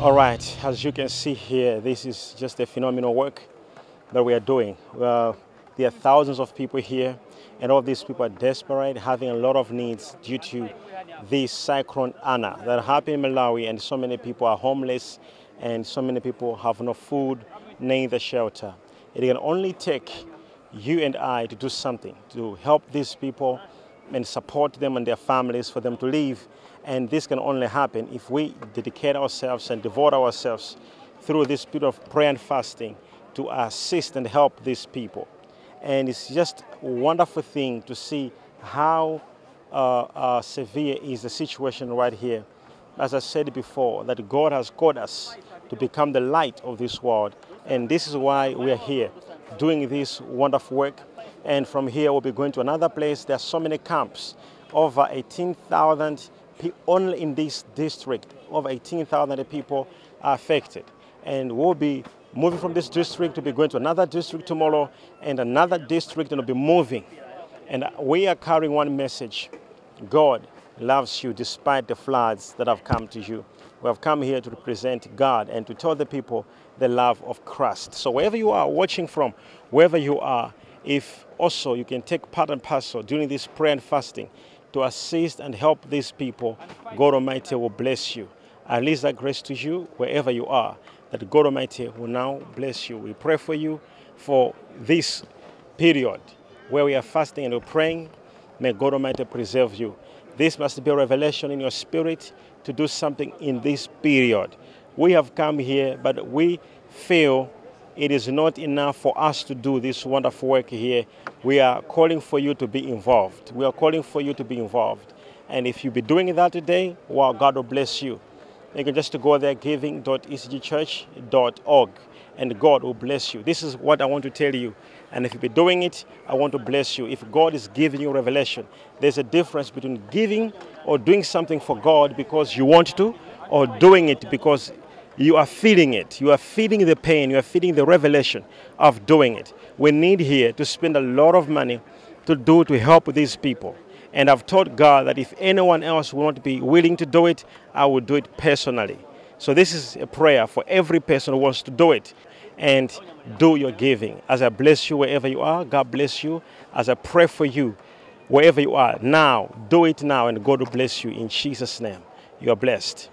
All right, as you can see here, this is just a phenomenal work that we are doing. There are thousands of people here, and all these people are desperate, having a lot of needs due to this cyclone Ana that happened in Malawi, and so many people are homeless, and so many people have no food, neither shelter. It can only take you and I to do something to help these people and support them and their families for them to live. And this can only happen if we dedicate ourselves and devote ourselves through this period of prayer and fasting to assist and help these people. And it's just a wonderful thing to see how uh, uh, severe is the situation right here. As I said before, that God has called us to become the light of this world. And this is why we are here doing this wonderful work. And from here, we'll be going to another place. There are so many camps, over 18,000 people only in this district, over 18,000 people are affected. And we'll be moving from this district to be going to another district tomorrow and another district and we'll be moving. And we are carrying one message. God loves you despite the floods that have come to you. We have come here to represent God and to tell the people the love of Christ. So wherever you are watching from, wherever you are, if also you can take part and parcel during this prayer and fasting to assist and help these people, God Almighty will bless you. I release that grace to you wherever you are, that God Almighty will now bless you. We pray for you for this period where we are fasting and we're praying. May God Almighty preserve you. This must be a revelation in your spirit to do something in this period. We have come here, but we feel it is not enough for us to do this wonderful work here. We are calling for you to be involved. We are calling for you to be involved. And if you be doing that today, well, God will bless you. You can just go there, giving.ecgchurch.org, and God will bless you. This is what I want to tell you. And if you be doing it, I want to bless you. If God is giving you revelation, there's a difference between giving or doing something for God because you want to, or doing it because you are feeling it. You are feeling the pain. You are feeling the revelation of doing it. We need here to spend a lot of money to do to help these people. And I've told God that if anyone else will not be willing to do it, I will do it personally. So this is a prayer for every person who wants to do it and do your giving. As I bless you wherever you are, God bless you. As I pray for you wherever you are, now, do it now and God will bless you in Jesus' name. You are blessed.